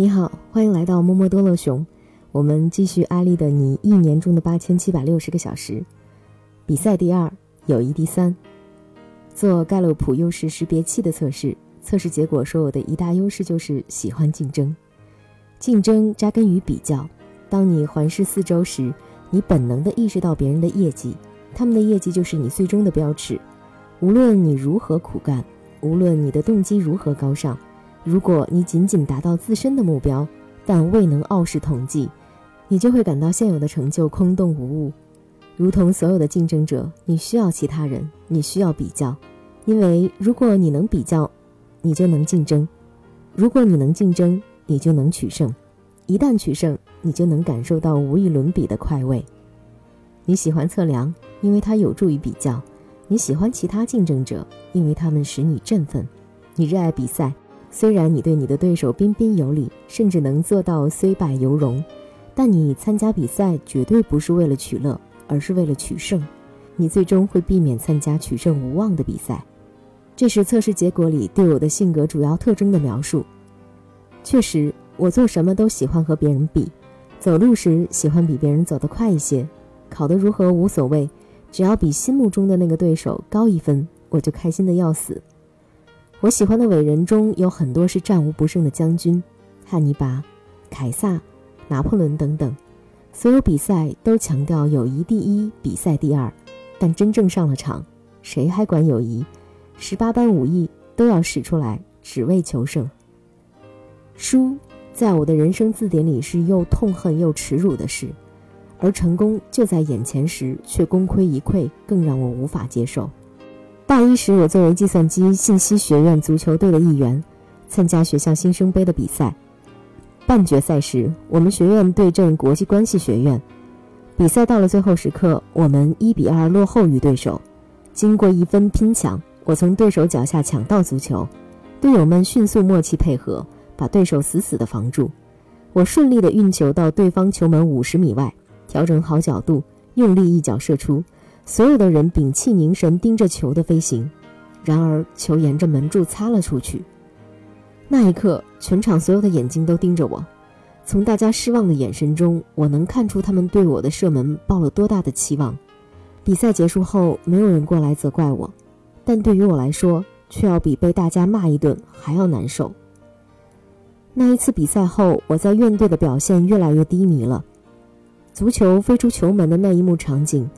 你好，欢迎来到摸摸多乐熊。我们继续阿丽的你一年中的八千七百六十个小时。比赛第二，友谊第三。做盖洛普优势识别器的测试，测试结果说我的一大优势就是喜欢竞争。竞争扎根于比较。当你环视四周时，你本能地意识到别人的业绩，他们的业绩就是你最终的标尺。无论你如何苦干，无论你的动机如何高尚，如果你仅仅达到自身的目标，但未能傲视同济，你就会感到现有的成就空洞无物。如同所有的竞争者，你需要其他人，你需要比较，因为如果你能比较，你就能竞争；如果你能竞争，你就能取胜。一旦取胜，你就能感受到无与伦比的快慰。你喜欢测量，因为它有助于比较；你喜欢其他竞争者，因为他们使你振奋。你热爱比赛，虽然你对你的对手彬彬有礼，甚至能做到虽败犹荣，但你参加比赛绝对不是为了取乐，而是为了取胜。你最终会避免参加取胜无望的比赛。这是测试结果里对我的性格主要特征的描述。确实。我做什么都喜欢和别人比，走路时喜欢比别人走得快一些，考得如何无所谓，只要比心目中的那个对手高一分，我就开心的要死。我喜欢的伟人中有很多是战无不胜的将军，汉尼拔、凯撒、拿破仑等等。所有比赛都强调友谊第一，比赛第二，但真正上了场，谁还管友谊？十八般武艺都要使出来，只为求胜。输。在我的人生字典里是又痛恨又耻辱的事，而成功就在眼前时却功亏一篑，更让我无法接受。大一时，我作为计算机信息学院足球队的一员，参加学校新生杯的比赛。半决赛时，我们学院对阵国际关系学院。比赛到了最后时刻，我们一比二落后于对手。经过一分拼抢，我从对手脚下抢到足球，队友们迅速默契配合。把对手死死地防住，我顺利地运球到对方球门五十米外，调整好角度，用力一脚射出。所有的人屏气凝神，盯着球的飞行。然而，球沿着门柱擦了出去。那一刻，全场所有的眼睛都盯着我。从大家失望的眼神中，我能看出他们对我的射门抱了多大的期望。比赛结束后，没有人过来责怪我，但对于我来说，却要比被大家骂一顿还要难受。那一次比赛后，我在院队的表现越来越低迷了。足球飞出球门的那一幕场景，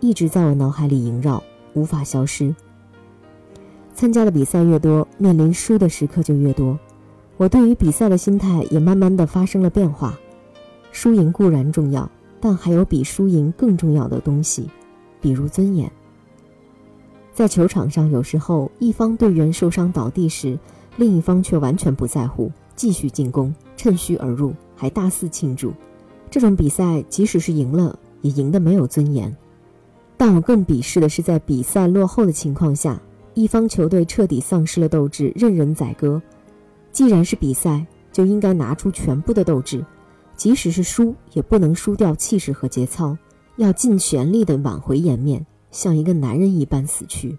一直在我脑海里萦绕，无法消失。参加的比赛越多，面临输的时刻就越多，我对于比赛的心态也慢慢的发生了变化。输赢固然重要，但还有比输赢更重要的东西，比如尊严。在球场上，有时候一方队员受伤倒地时，另一方却完全不在乎。继续进攻，趁虚而入，还大肆庆祝。这种比赛，即使是赢了，也赢得没有尊严。但我更鄙视的是，在比赛落后的情况下，一方球队彻底丧失了斗志，任人宰割。既然是比赛，就应该拿出全部的斗志，即使是输，也不能输掉气势和节操，要尽全力的挽回颜面，像一个男人一般死去。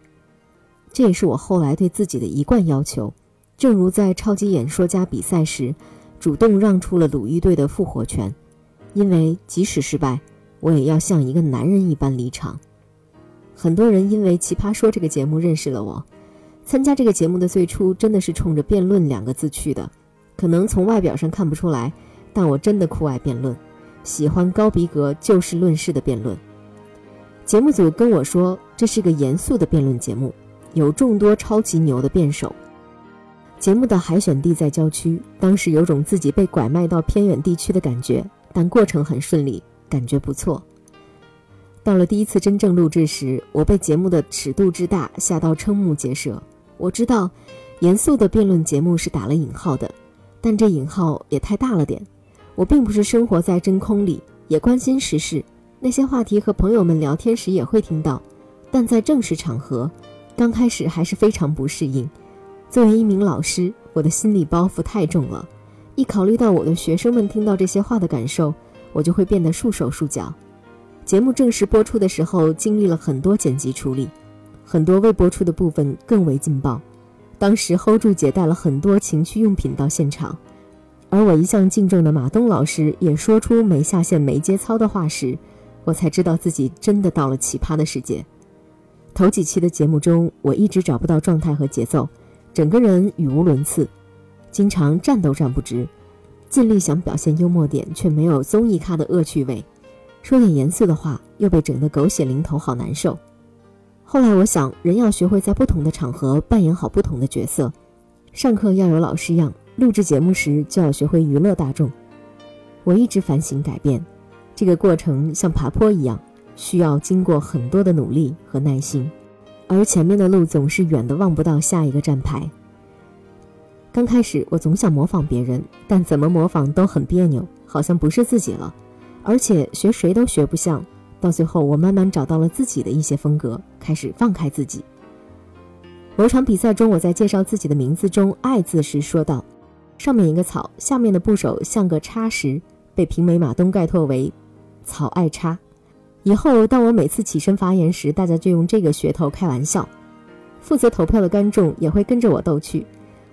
这也是我后来对自己的一贯要求。正如在超级演说家比赛时，主动让出了鲁豫队的复活权，因为即使失败，我也要像一个男人一般离场。很多人因为《奇葩说》这个节目认识了我，参加这个节目的最初真的是冲着辩论两个字去的，可能从外表上看不出来，但我真的酷爱辩论，喜欢高逼格就事论事的辩论。节目组跟我说，这是个严肃的辩论节目，有众多超级牛的辩手。节目的海选地在郊区，当时有种自己被拐卖到偏远地区的感觉，但过程很顺利，感觉不错。到了第一次真正录制时，我被节目的尺度之大吓到瞠目结舌。我知道，严肃的辩论节目是打了引号的，但这引号也太大了点。我并不是生活在真空里，也关心时事，那些话题和朋友们聊天时也会听到，但在正式场合，刚开始还是非常不适应。作为一名老师，我的心理包袱太重了。一考虑到我的学生们听到这些话的感受，我就会变得束手束脚。节目正式播出的时候，经历了很多剪辑处理，很多未播出的部分更为劲爆。当时 hold 住姐带了很多情趣用品到现场，而我一向敬重的马东老师也说出没下线、没节操的话时，我才知道自己真的到了奇葩的世界。头几期的节目中，我一直找不到状态和节奏，整个人语无伦次，经常站都站不直，尽力想表现幽默点，却没有综艺咖的恶趣味，说点严肃的话又被整得狗血淋头，好难受。后来我想，人要学会在不同的场合扮演好不同的角色，上课要有老师样，录制节目时就要学会娱乐大众。我一直反省改变，这个过程像爬坡一样。需要经过很多的努力和耐心，而前面的路总是远的望不到下一个站牌。刚开始我总想模仿别人，但怎么模仿都很别扭，好像不是自己了，而且学谁都学不像。到最后，我慢慢找到了自己的一些风格，开始放开自己。某场比赛中，我在介绍自己的名字中“爱”字时说道：“上面一个草，下面的部首像个叉”时，被评委马东概括为“草爱叉”。以后，当我每次起身发言时，大家就用这个噱头开玩笑。负责投票的观众也会跟着我逗趣。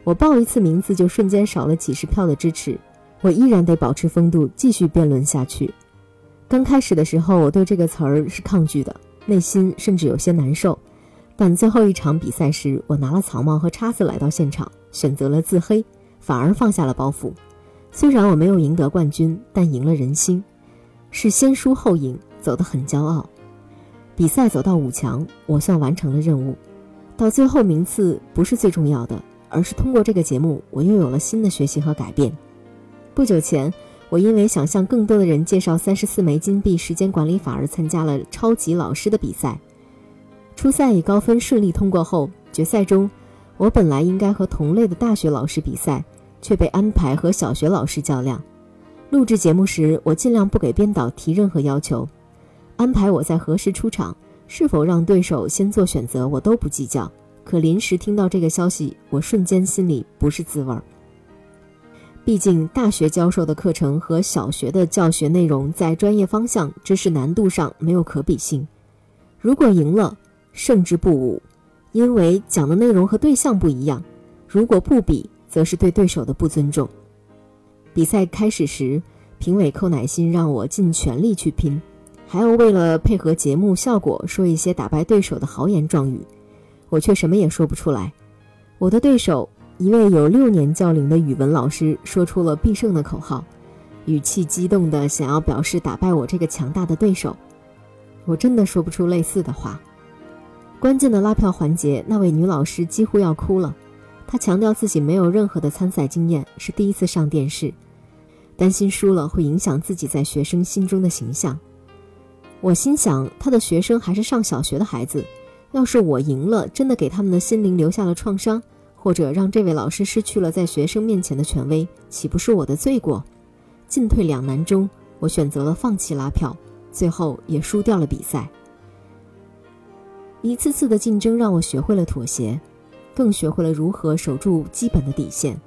我报一次名字，就瞬间少了几十票的支持。我依然得保持风度，继续辩论下去。刚开始的时候，我对这个词儿是抗拒的，内心甚至有些难受。但最后一场比赛时，我拿了草帽和叉子来到现场，选择了自黑，反而放下了包袱。虽然我没有赢得冠军，但赢了人心，是先输后赢。走得很骄傲，比赛走到五强，我算完成了任务。到最后名次不是最重要的，而是通过这个节目，我又有了新的学习和改变。不久前，我因为想向更多的人介绍三十四枚金币时间管理法而参加了超级老师的比赛。初赛以高分顺利通过后，决赛中，我本来应该和同类的大学老师比赛，却被安排和小学老师较量。录制节目时，我尽量不给编导提任何要求。安排我在何时出场，是否让对手先做选择，我都不计较。可临时听到这个消息，我瞬间心里不是滋味儿。毕竟大学教授的课程和小学的教学内容在专业方向、知识难度上没有可比性。如果赢了，胜之不武，因为讲的内容和对象不一样；如果不比，则是对对手的不尊重。比赛开始时，评委寇乃馨让我尽全力去拼。还要为了配合节目效果说一些打败对手的豪言壮语，我却什么也说不出来。我的对手一位有六年教龄的语文老师说出了必胜的口号，语气激动地想要表示打败我这个强大的对手。我真的说不出类似的话。关键的拉票环节，那位女老师几乎要哭了。她强调自己没有任何的参赛经验，是第一次上电视，担心输了会影响自己在学生心中的形象。我心想，她的学生还是上小学的孩子，要是我赢了，真的给他们的心灵留下了创伤，或者让这位老师失去了在学生面前的权威，岂不是我的罪过？进退两难中，我选择了放弃拉票，最后也输掉了比赛。一次次的竞争让我学会了妥协，更学会了如何守住基本的底线。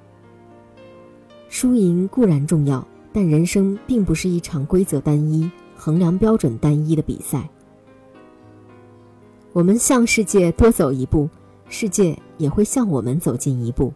输赢固然重要，但人生并不是一场规则单一。衡量标准单一的比赛，我们向世界多走一步，世界也会向我们走近一步。